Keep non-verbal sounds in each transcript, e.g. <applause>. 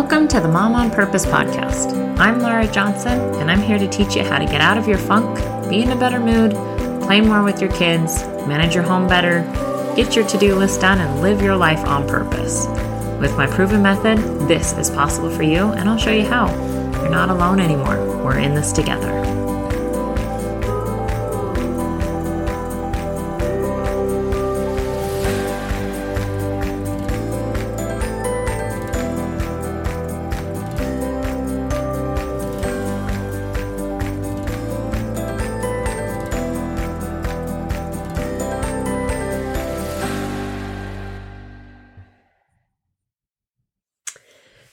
Welcome to the Mom on Purpose podcast. I'm Lara Johnson, and I'm here to teach you how to get out of your funk, be in a better mood, play more with your kids, manage your home better, get your to do list done, and live your life on purpose. With my proven method, this is possible for you, and I'll show you how. You're not alone anymore. We're in this together.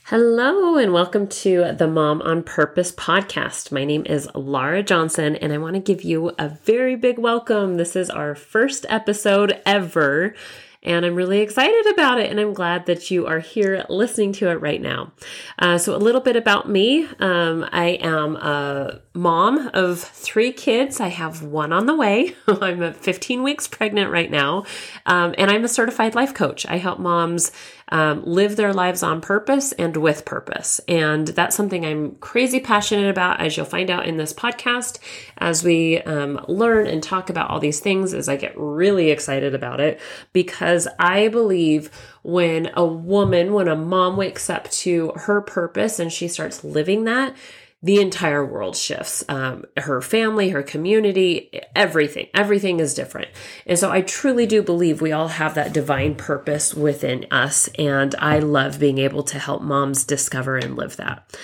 Hello, and welcome to the Mom on Purpose podcast. My name is Lara Johnson, and I want to give you a very big welcome. This is our first episode ever and I'm really excited about it. And I'm glad that you are here listening to it right now. Uh, so, a little bit about me um, I am a mom of three kids. I have one on the way. <laughs> I'm 15 weeks pregnant right now, um, and I'm a certified life coach. I help moms um, live their lives on purpose and with purpose. And that's something I'm crazy passionate about, as you'll find out in this podcast. As we um, learn and talk about all these things, as I get really excited about it, because I believe when a woman, when a mom wakes up to her purpose and she starts living that, the entire world shifts. Um, her family, her community, everything, everything is different. And so I truly do believe we all have that divine purpose within us. And I love being able to help moms discover and live that.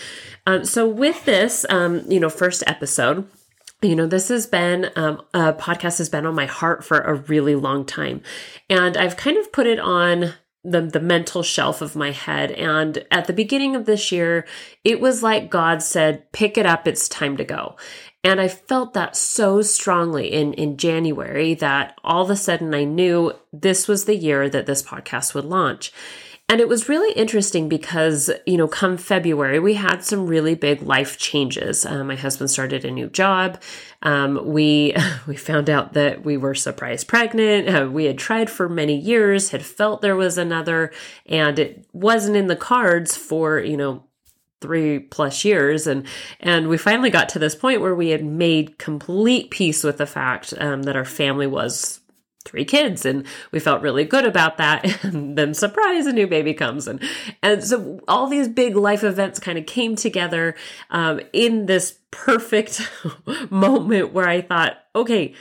Um, so with this, um, you know, first episode, you know, this has been um, a podcast has been on my heart for a really long time. And I've kind of put it on the the mental shelf of my head. And at the beginning of this year it was like god said pick it up it's time to go. And i felt that so strongly in in january that all of a sudden i knew this was the year that this podcast would launch and it was really interesting because, you know, come February, we had some really big life changes. Uh, my husband started a new job. Um, we <laughs> we found out that we were surprise pregnant. Uh, we had tried for many years, had felt there was another, and it wasn't in the cards for you know three plus years and and we finally got to this point where we had made complete peace with the fact um, that our family was three kids and we felt really good about that. <laughs> And then surprise a new baby comes. And and so all these big life events kind of came together um, in this perfect <laughs> moment where i thought okay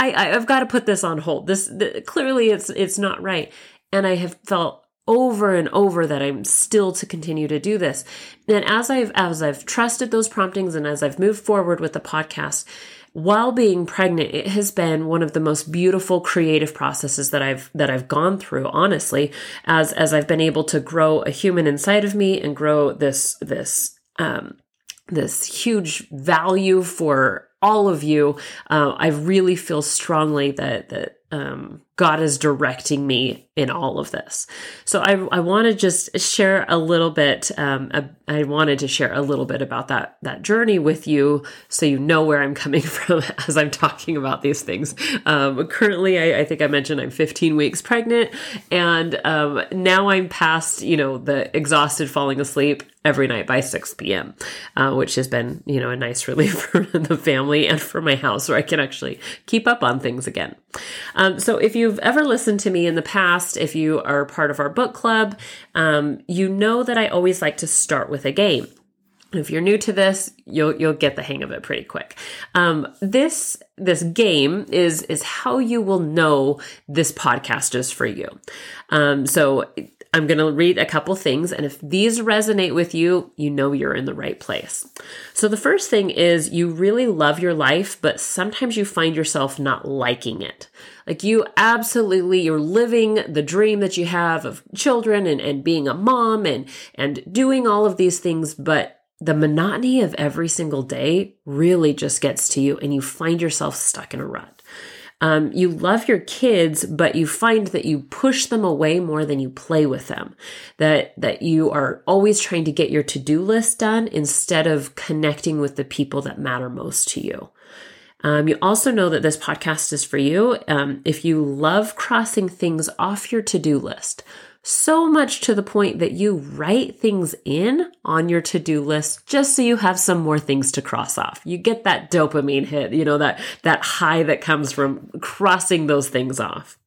i i've got to put this on hold. This the, clearly it's it's not right. And i have felt over and over that I'm still to continue to do this. And as I've as I've trusted those promptings and as I've moved forward with the podcast, while being pregnant it has been one of the most beautiful creative processes that I've that I've gone through honestly as as I've been able to grow a human inside of me and grow this this um this huge value for all of you. Uh, I really feel strongly that that um, God is directing me in all of this. So I, I want to just share a little bit. Um, I wanted to share a little bit about that that journey with you, so you know where I'm coming <laughs> from as I'm talking about these things. Um, currently, I, I, think I mentioned I'm 15 weeks pregnant, and um, now I'm past you know the exhausted falling asleep every night by 6 p.m., uh, which has been you know a nice <laughs> relief for the family and for my house, where I can actually keep up on things again. Um, so if you've ever listened to me in the past, if you are part of our book club, um, you know that I always like to start with a game. If you're new to this, you'll you'll get the hang of it pretty quick. Um, this this game is is how you will know this podcast is for you. Um, so I'm going to read a couple things, and if these resonate with you, you know you're in the right place. So, the first thing is you really love your life, but sometimes you find yourself not liking it. Like you absolutely, you're living the dream that you have of children and, and being a mom and, and doing all of these things, but the monotony of every single day really just gets to you and you find yourself stuck in a rut. Um, you love your kids, but you find that you push them away more than you play with them. That that you are always trying to get your to-do list done instead of connecting with the people that matter most to you. Um, you also know that this podcast is for you. Um, if you love crossing things off your to do list, so much to the point that you write things in on your to-do list just so you have some more things to cross off. You get that dopamine hit, you know, that that high that comes from crossing those things off.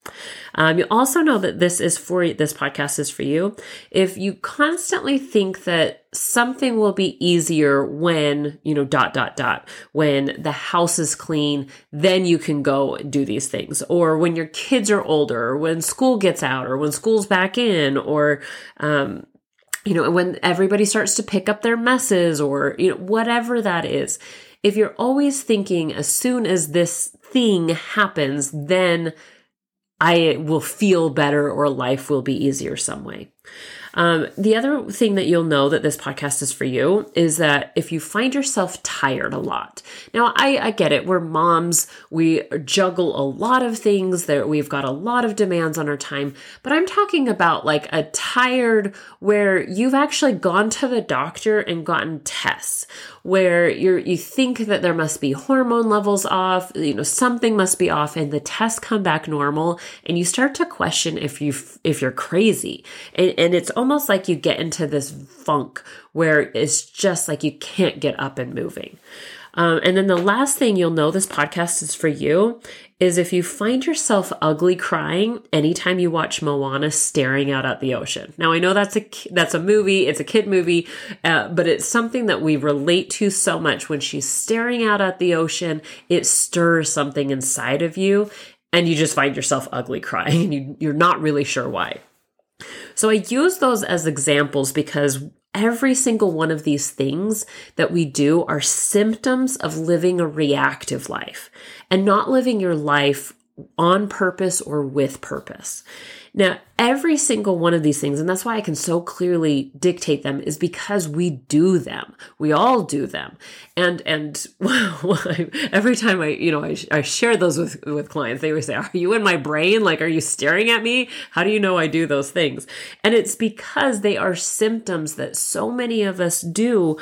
Um, you also know that this is for this podcast is for you. If you constantly think that something will be easier when, you know, dot, dot, dot, when the house is clean, then you can go do these things. Or when your kids are older, when school gets out, or when school's back in, or, um, you know, when everybody starts to pick up their messes, or, you know, whatever that is. If you're always thinking as soon as this thing happens, then I will feel better or life will be easier some way. Um, the other thing that you'll know that this podcast is for you is that if you find yourself tired a lot. Now, I, I get it. We're moms. We juggle a lot of things that we've got a lot of demands on our time, but I'm talking about like a tired where you've actually gone to the doctor and gotten tests where you're, you think that there must be hormone levels off, you know, something must be off and the tests come back normal and you start to question if you, if you're crazy. And, and it's almost like you get into this funk where it's just like you can't get up and moving. Um, and then the last thing you'll know this podcast is for you is if you find yourself ugly crying anytime you watch Moana staring out at the ocean. Now I know that's a that's a movie, it's a kid movie, uh, but it's something that we relate to so much. When she's staring out at the ocean, it stirs something inside of you, and you just find yourself ugly crying, <laughs> and you, you're not really sure why. So I use those as examples because every single one of these things that we do are symptoms of living a reactive life and not living your life on purpose or with purpose. Now, every single one of these things, and that's why I can so clearly dictate them, is because we do them. We all do them. And, and <laughs> every time I, you know, I, I share those with, with clients, they always say, Are you in my brain? Like, are you staring at me? How do you know I do those things? And it's because they are symptoms that so many of us do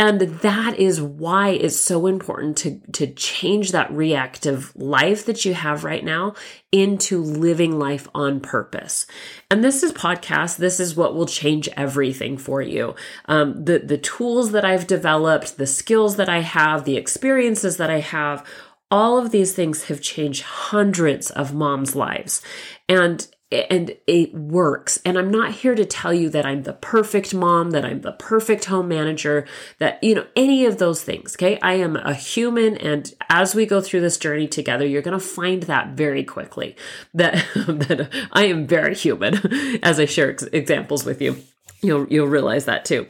and that is why it's so important to, to change that reactive life that you have right now into living life on purpose. And this is podcast. This is what will change everything for you. Um, the, the tools that I've developed, the skills that I have, the experiences that I have, all of these things have changed hundreds of moms' lives. And and it works. And I'm not here to tell you that I'm the perfect mom, that I'm the perfect home manager, that, you know, any of those things. Okay. I am a human. And as we go through this journey together, you're going to find that very quickly that, <laughs> that I am very human <laughs> as I share ex- examples with you. You'll, you'll realize that too.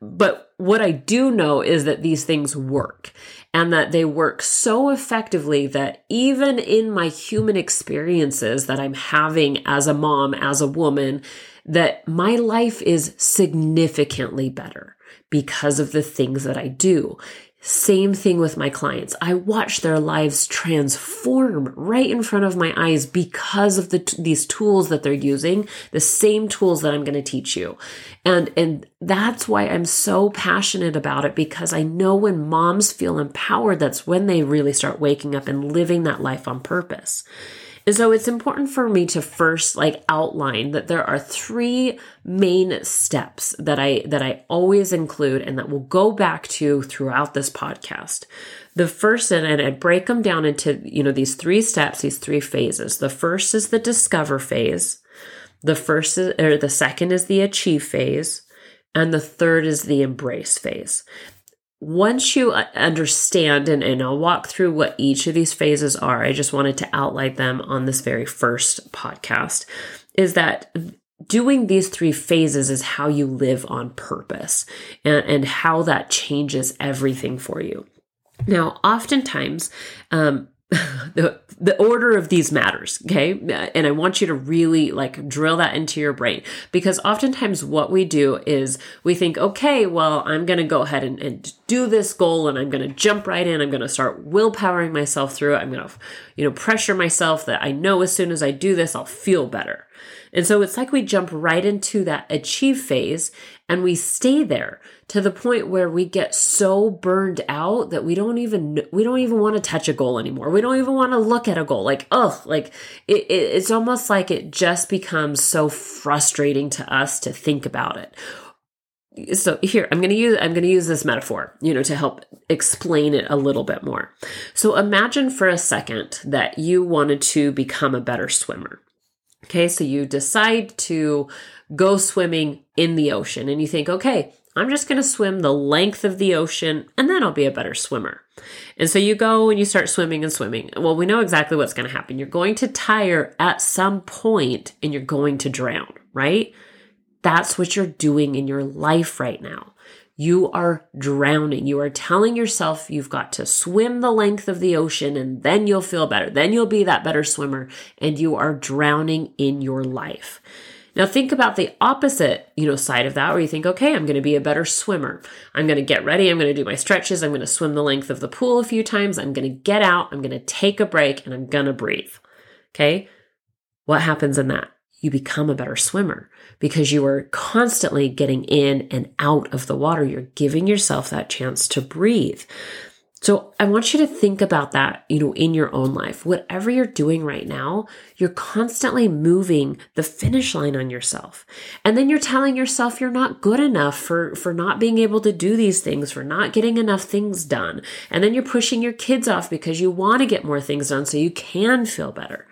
But what I do know is that these things work and that they work so effectively that even in my human experiences that I'm having as a mom, as a woman, that my life is significantly better because of the things that I do. Same thing with my clients. I watch their lives transform right in front of my eyes because of the these tools that they're using, the same tools that I'm going to teach you. And and that's why I'm so passionate about it because I know when moms feel empowered that's when they really start waking up and living that life on purpose. And so it's important for me to first like outline that there are three main steps that I that I always include and that we'll go back to throughout this podcast. The first and I break them down into, you know, these three steps, these three phases. The first is the discover phase. The first is, or the second is the achieve phase. And the third is the embrace phase once you uh, understand, and, and I'll walk through what each of these phases are, I just wanted to outline them on this very first podcast, is that doing these three phases is how you live on purpose and, and how that changes everything for you. Now, oftentimes, um, <laughs> the the order of these matters okay and i want you to really like drill that into your brain because oftentimes what we do is we think okay well i'm going to go ahead and, and do this goal and I'm going to jump right in. I'm going to start willpowering myself through it. I'm going to, you know, pressure myself that I know as soon as I do this, I'll feel better. And so it's like we jump right into that achieve phase and we stay there to the point where we get so burned out that we don't even we don't even want to touch a goal anymore. We don't even want to look at a goal. Like, ugh, like it, it, it's almost like it just becomes so frustrating to us to think about it so here i'm going to use i'm going to use this metaphor you know to help explain it a little bit more. So imagine for a second that you wanted to become a better swimmer. Okay so you decide to go swimming in the ocean and you think okay i'm just going to swim the length of the ocean and then i'll be a better swimmer. And so you go and you start swimming and swimming. Well we know exactly what's going to happen. You're going to tire at some point and you're going to drown right that's what you're doing in your life right now. You are drowning. You are telling yourself you've got to swim the length of the ocean and then you'll feel better. Then you'll be that better swimmer and you are drowning in your life. Now think about the opposite, you know, side of that where you think, okay, I'm going to be a better swimmer. I'm going to get ready. I'm going to do my stretches. I'm going to swim the length of the pool a few times. I'm going to get out. I'm going to take a break and I'm going to breathe. Okay. What happens in that? you become a better swimmer because you are constantly getting in and out of the water. You're giving yourself that chance to breathe. So I want you to think about that, you know, in your own life. Whatever you're doing right now, you're constantly moving the finish line on yourself. And then you're telling yourself you're not good enough for for not being able to do these things, for not getting enough things done. And then you're pushing your kids off because you want to get more things done so you can feel better.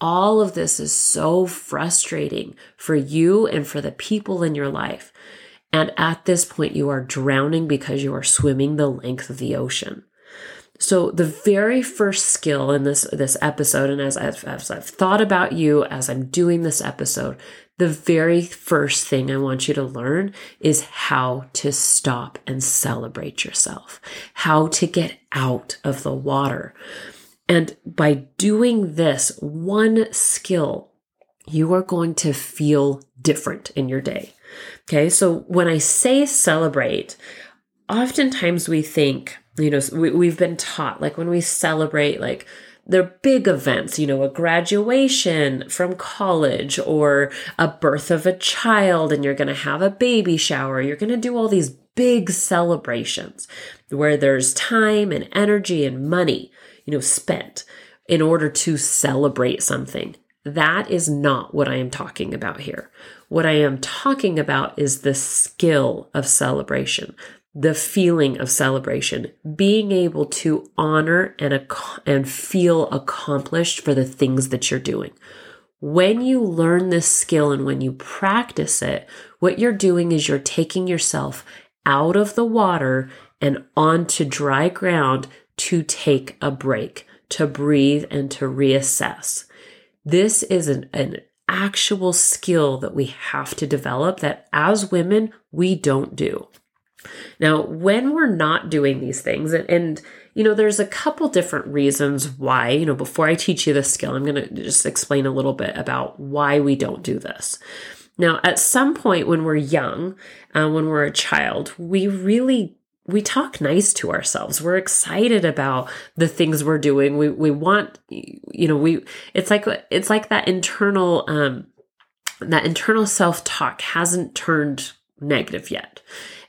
All of this is so frustrating for you and for the people in your life. And at this point, you are drowning because you are swimming the length of the ocean. So the very first skill in this this episode, and as I've, as I've thought about you as I'm doing this episode, the very first thing I want you to learn is how to stop and celebrate yourself, how to get out of the water. And by doing this one skill, you are going to feel different in your day. Okay. So when I say celebrate, oftentimes we think, you know, we, we've been taught like when we celebrate, like, they're big events, you know, a graduation from college or a birth of a child, and you're going to have a baby shower. You're going to do all these big celebrations where there's time and energy and money you know, spent in order to celebrate something. That is not what I am talking about here. What I am talking about is the skill of celebration, the feeling of celebration, being able to honor and, and feel accomplished for the things that you're doing. When you learn this skill and when you practice it, what you're doing is you're taking yourself out of the water and onto dry ground to take a break, to breathe, and to reassess. This is an, an actual skill that we have to develop that as women, we don't do. Now, when we're not doing these things, and, and, you know, there's a couple different reasons why, you know, before I teach you this skill, I'm going to just explain a little bit about why we don't do this. Now, at some point when we're young, uh, when we're a child, we really we talk nice to ourselves. We're excited about the things we're doing. We we want you know, we it's like it's like that internal um that internal self-talk hasn't turned negative yet.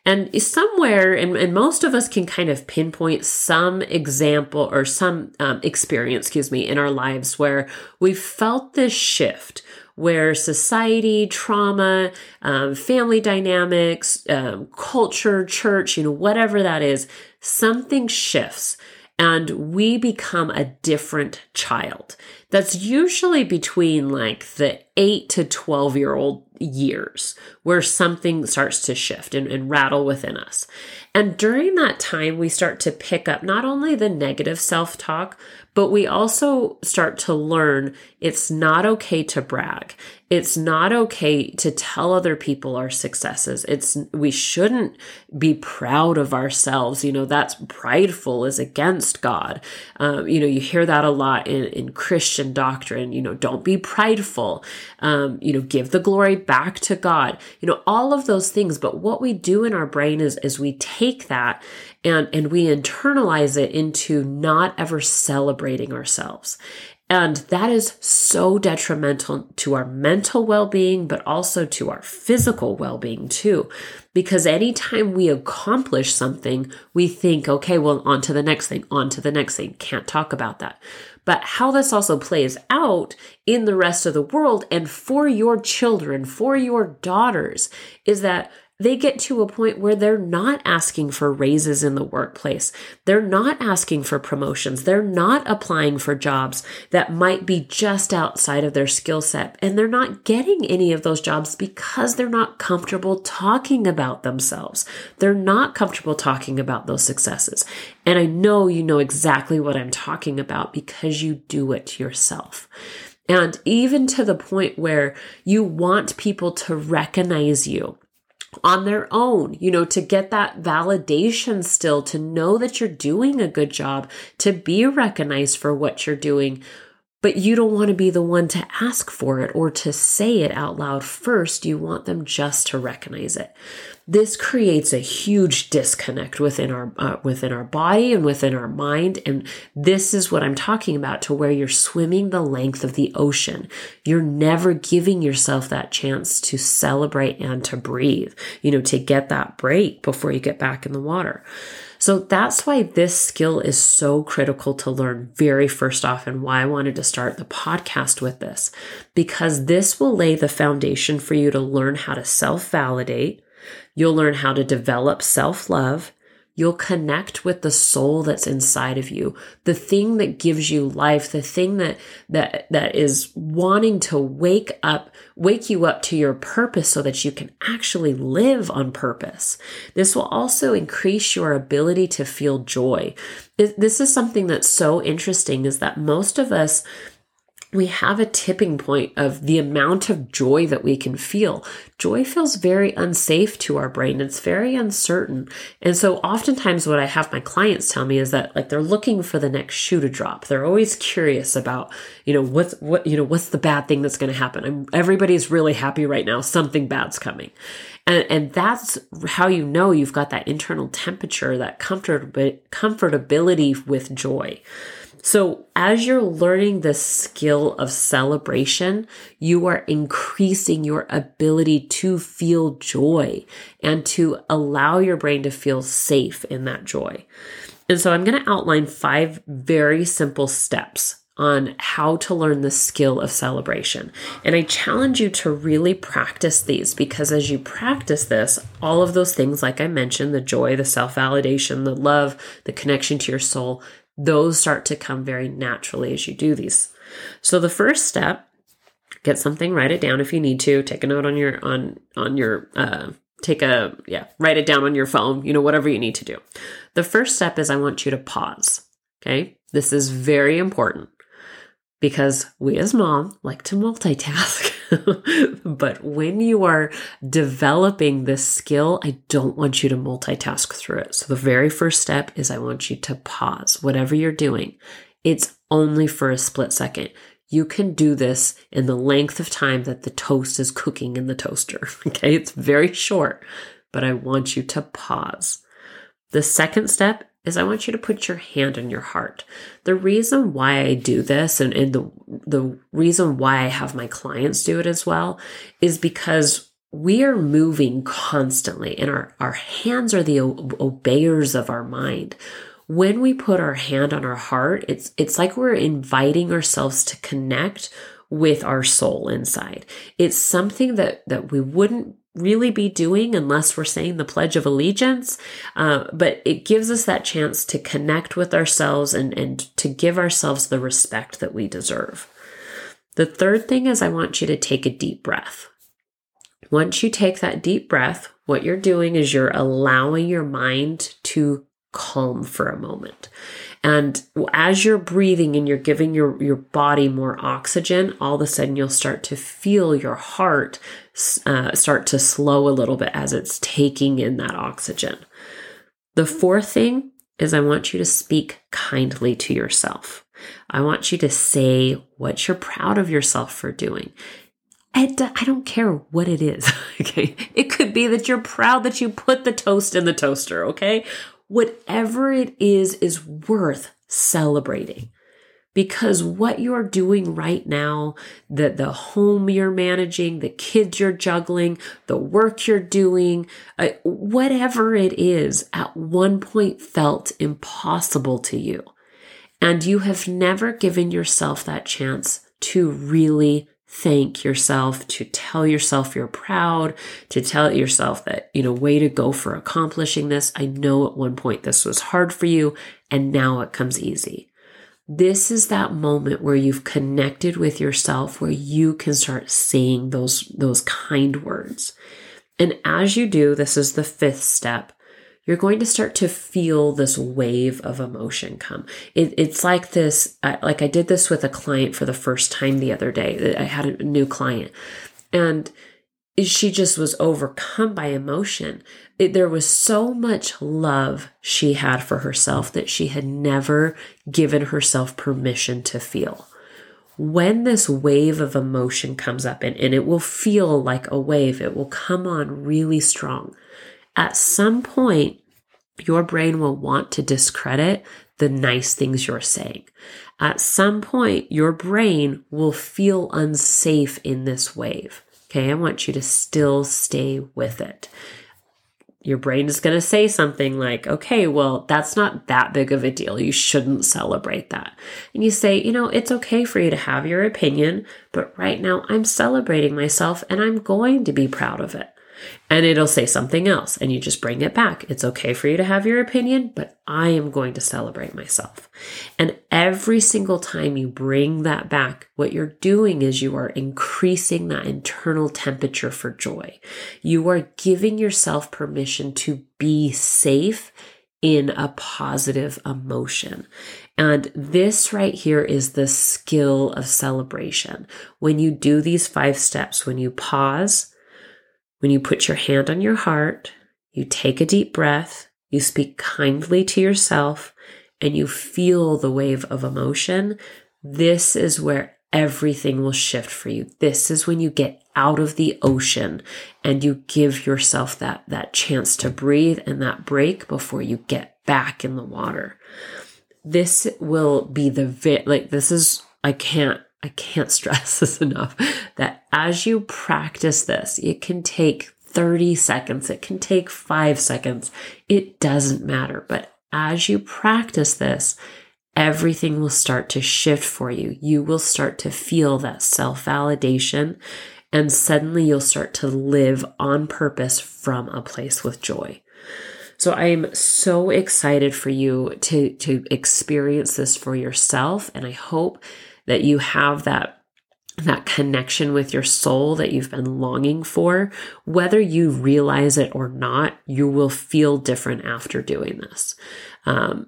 And somewhere, and, and, most of us can kind of pinpoint some example or some um, experience, excuse me, in our lives where we've felt this shift where society, trauma, um, family dynamics, um, culture, church, you know, whatever that is, something shifts and we become a different child. That's usually between like the 8 to 12 year old years where something starts to shift and, and, rattle within us. And during that time, we start to pick up not only the negative self talk, but we also start to learn it's not okay to brag. It's not okay to tell other people our successes. It's, we shouldn't be proud of ourselves. You know, that's prideful is against God. Um, you know, you hear that a lot in, in Christian doctrine. You know, don't be prideful. Um, you know, give the glory back to God, you know, all of those things. But what we do in our brain is, is we take that and, and we internalize it into not ever celebrating ourselves. And that is so detrimental to our mental well being, but also to our physical well being too. Because anytime we accomplish something, we think, okay, well, on to the next thing, on to the next thing. Can't talk about that. But how this also plays out in the rest of the world and for your children, for your daughters, is that they get to a point where they're not asking for raises in the workplace. They're not asking for promotions. They're not applying for jobs that might be just outside of their skill set. And they're not getting any of those jobs because they're not comfortable talking about themselves. They're not comfortable talking about those successes. And I know you know exactly what I'm talking about because you do it yourself. And even to the point where you want people to recognize you on their own, you know, to get that validation still, to know that you're doing a good job, to be recognized for what you're doing. But you don't want to be the one to ask for it or to say it out loud first. You want them just to recognize it. This creates a huge disconnect within our uh, within our body and within our mind. And this is what i'm talking about to where you're swimming the length of the ocean. You're never giving yourself that chance to celebrate and to breathe you know to get that break before you get back in the water so that's why this skill is so critical to learn very first off, and why I wanted to start the podcast with this, because this will lay the foundation for you to learn how to self validate, You'll learn how to develop self love. You'll connect with the soul that's inside of you, the thing that gives you life, the thing that, that, that is wanting to wake up, wake you up to your purpose so that you can actually live on purpose. This will also increase your ability to feel joy. This is something that's so interesting is that most of us, we have a tipping point of the amount of joy that we can feel. Joy feels very unsafe to our brain. It's very uncertain. And so oftentimes what I have my clients tell me is that like they're looking for the next shoe to drop. They're always curious about, you know, what's what, you know, what's the bad thing that's going to happen? I'm, everybody's really happy right now. Something bad's coming. And, and that's how you know you've got that internal temperature, that comfort, comfortability with joy. So, as you're learning the skill of celebration, you are increasing your ability to feel joy and to allow your brain to feel safe in that joy. And so, I'm going to outline five very simple steps on how to learn the skill of celebration. And I challenge you to really practice these because as you practice this, all of those things, like I mentioned the joy, the self validation, the love, the connection to your soul those start to come very naturally as you do these. So the first step, get something, write it down if you need to, take a note on your on on your uh take a yeah, write it down on your phone, you know, whatever you need to do. The first step is I want you to pause. Okay? This is very important because we as mom like to multitask. <laughs> but when you are developing this skill, I don't want you to multitask through it. So the very first step is I want you to pause whatever you're doing. It's only for a split second. You can do this in the length of time that the toast is cooking in the toaster. <laughs> Okay. It's very short, but I want you to pause. The second step is I want you to put your hand on your heart. The reason why I do this and, and the, the reason why I have my clients do it as well is because we are moving constantly and our, our hands are the obeyers of our mind. When we put our hand on our heart, it's, it's like we're inviting ourselves to connect with our soul inside. It's something that, that we wouldn't really be doing unless we're saying the Pledge of Allegiance. Uh, but it gives us that chance to connect with ourselves and, and to give ourselves the respect that we deserve. The third thing is I want you to take a deep breath. Once you take that deep breath, what you're doing is you're allowing your mind to calm for a moment. And as you're breathing and you're giving your, your body more oxygen, all of a sudden you'll start to feel your heart uh, start to slow a little bit as it's taking in that oxygen. The fourth thing is I want you to speak kindly to yourself. I want you to say what you're proud of yourself for doing. I don't care what it is. <laughs> Okay. It could be that you're proud that you put the toast in the toaster. Okay. Whatever it is, is worth celebrating because what you're doing right now, the, the home you're managing, the kids you're juggling, the work you're doing, uh, whatever it is, at one point felt impossible to you. And you have never given yourself that chance to really thank yourself, to tell yourself you're proud, to tell yourself that, you know, way to go for accomplishing this. I know at one point this was hard for you and now it comes easy. This is that moment where you've connected with yourself where you can start saying those those kind words. And as you do, this is the fifth step. You're going to start to feel this wave of emotion come. It, it's like this, like I did this with a client for the first time the other day. I had a new client and she just was overcome by emotion. It, there was so much love she had for herself that she had never given herself permission to feel. When this wave of emotion comes up, and, and it will feel like a wave, it will come on really strong. At some point, your brain will want to discredit the nice things you're saying. At some point, your brain will feel unsafe in this wave. Okay, I want you to still stay with it. Your brain is going to say something like, okay, well, that's not that big of a deal. You shouldn't celebrate that. And you say, you know, it's okay for you to have your opinion, but right now I'm celebrating myself and I'm going to be proud of it and it'll say something else and you just bring it back. It's okay for you to have your opinion, but I am going to celebrate myself. And every single time you bring that back, what you're doing is you are increasing that internal temperature for joy. You are giving yourself permission to be safe in a positive emotion. And this right here is the skill of celebration. When you do these five steps, when you pause, when you put your hand on your heart, you take a deep breath, you speak kindly to yourself, and you feel the wave of emotion, this is where everything will shift for you. This is when you get out of the ocean and you give yourself that, that chance to breathe and that break before you get back in the water. This will be the, vi- like, this is, I can't I can't <laughs> stress this enough that as you practice this, it can take 30 seconds, it can take five seconds. It doesn't matter. But as you practice this, everything will start to shift for you. You will start to feel that self validation, and suddenly you'll start to live on purpose from a place with joy. So I am so excited for you to, to experience this for yourself. And I hope that you have that that connection with your soul that you've been longing for, whether you realize it or not, you will feel different after doing this. Um,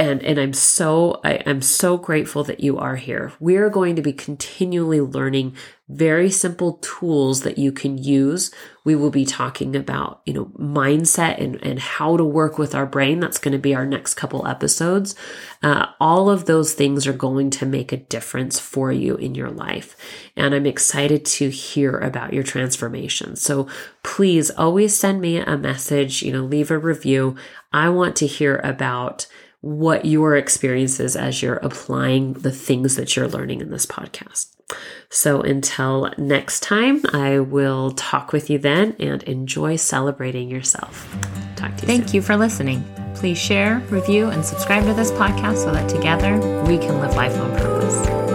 and and I'm so I, I'm so grateful that you are here. We are going to be continually learning very simple tools that you can use. We will be talking about, you know, mindset and, and how to work with our brain. That's going to be our next couple episodes. Uh, all of those things are going to make a difference for you in your life. And I'm excited to hear about your transformation. So please always send me a message, you know, leave a review. I want to hear about what your experience is as you're applying the things that you're learning in this podcast. So until next time, I will talk with you then and enjoy celebrating yourself. Talk to you Thank soon. you for listening. Please share, review, and subscribe to this podcast so that together we can live life on purpose.